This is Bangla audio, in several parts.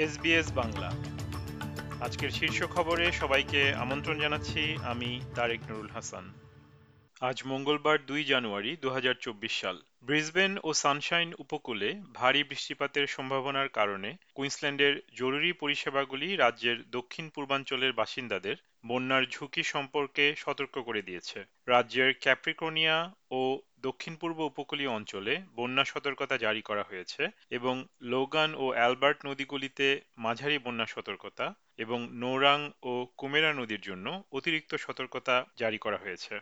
এসবিএস বাংলা। আজকের শীর্ষ খবরে সবাইকে আমন্ত্রণ জানাচ্ছি আমি তারেক নুরুল হাসান। আজ মঙ্গলবার দুই জানুয়ারি দু হাজার চব্বিশ সাল। ব্রিসবেন ও সানশাইন উপকূলে ভারী বৃষ্টিপাতের সম্ভাবনার কারণে কুইন্সল্যান্ডের জরুরি পরিষেবাগুলি রাজ্যের দক্ষিণ পূর্বাঞ্চলের বাসিন্দাদের বন্যার ঝুঁকি সম্পর্কে সতর্ক করে দিয়েছে। রাজ্যের ক্যাপ্রিকোনিয়া ও দক্ষিণ পূর্ব উপকূলীয় অঞ্চলে বন্যা সতর্কতা জারি করা হয়েছে এবং লোগান ও অ্যালবার্ট নদীগুলিতে মাঝারি বন্যা সতর্কতা এবং নোরাং ও কুমেরা নদীর জন্য অতিরিক্ত সতর্কতা জারি করা হয়েছে।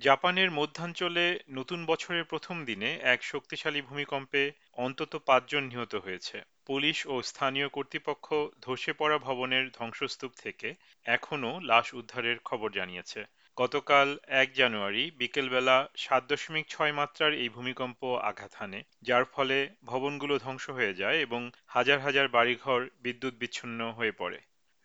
জাপানের মধ্যাঞ্চলে নতুন বছরের প্রথম দিনে এক শক্তিশালী ভূমিকম্পে অন্তত পাঁচজন নিহত হয়েছে। পুলিশ ও স্থানীয় কর্তৃপক্ষ ধসে পড়া ভবনের ধ্বংসস্তূপ থেকে এখনও লাশ উদ্ধারের খবর জানিয়েছে। গতকাল এক জানুয়ারি বিকেলবেলা সাত দশমিক ছয় মাত্রার এই ভূমিকম্প আঘাত হানে, যার ফলে ভবনগুলো ধ্বংস হয়ে যায় এবং হাজার হাজার বাড়িঘর বিদ্যুৎ বিচ্ছিন্ন হয়ে পড়ে।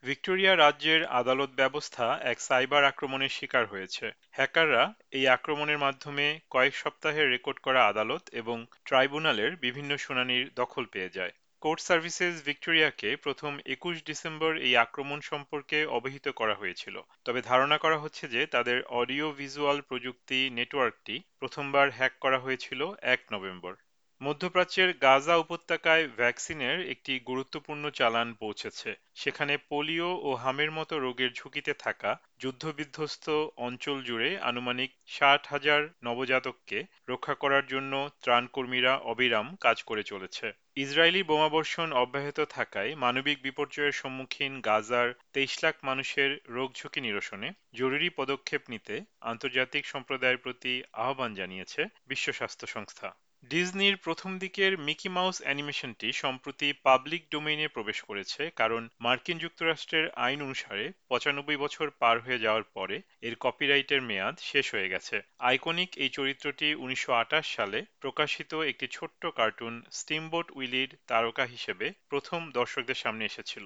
ভিক্টোরিয়া রাজ্যের আদালত ব্যবস্থা এক সাইবার আক্রমণের শিকার হয়েছে। হ্যাকাররা এই আক্রমণের মাধ্যমে কয়েক সপ্তাহের রেকর্ড করা আদালত এবং ট্রাইব্যুনালের বিভিন্ন শুনানির দখল পেয়ে যায়। কোর্ট সার্ভিসেস ভিক্টোরিয়াকে প্রথম একুশ ডিসেম্বর এই আক্রমণ সম্পর্কে অবহিত করা হয়েছিল। তবে ধারণা করা হচ্ছে যে তাদের অডিও ভিজুয়াল প্রযুক্তি নেটওয়ার্কটি প্রথমবার হ্যাক করা হয়েছিল এক নভেম্বর। মধ্যপ্রাচ্যের গাজা উপত্যকায় ভ্যাকসিনের একটি গুরুত্বপূর্ণ চালান পৌঁছেছে। সেখানে পোলিও ও হামের মতো রোগের ঝুঁকিতে থাকা যুদ্ধবিধ্বস্ত অঞ্চল জুড়ে আনুমানিক ষাট হাজার নবজাতককে রক্ষা করার জন্য ত্রাণকর্মীরা অবিরাম কাজ করে চলেছে। ইসরায়েলি বোমাবর্ষণ অব্যাহত থাকায় মানবিক বিপর্যয়ের সম্মুখীন গাজার তেইশ লাখ মানুষের রোগ ঝুঁকি নিরসনে জরুরি পদক্ষেপ নিতে আন্তর্জাতিক সম্প্রদায়ের প্রতি আহ্বান জানিয়েছে বিশ্ব স্বাস্থ্য সংস্থা। ডিজনির প্রথম দিকের মিকি মাউস অ্যানিমেশনটি সম্প্রতি পাবলিক ডোমেইনে প্রবেশ করেছে, কারণ মার্কিন যুক্তরাষ্ট্রের আইন অনুসারে পঁচানব্বই বছর পার হয়ে যাওয়ার পরে এর কপিরাইটের মেয়াদ শেষ হয়ে গেছে। আইকনিক এই চরিত্রটি উনিশশো আটাশ সালে প্রকাশিত একটি ছোট্ট কার্টুন স্টিমবোট উইলির তারকা হিসেবে প্রথম দর্শকদের সামনে এসেছিল।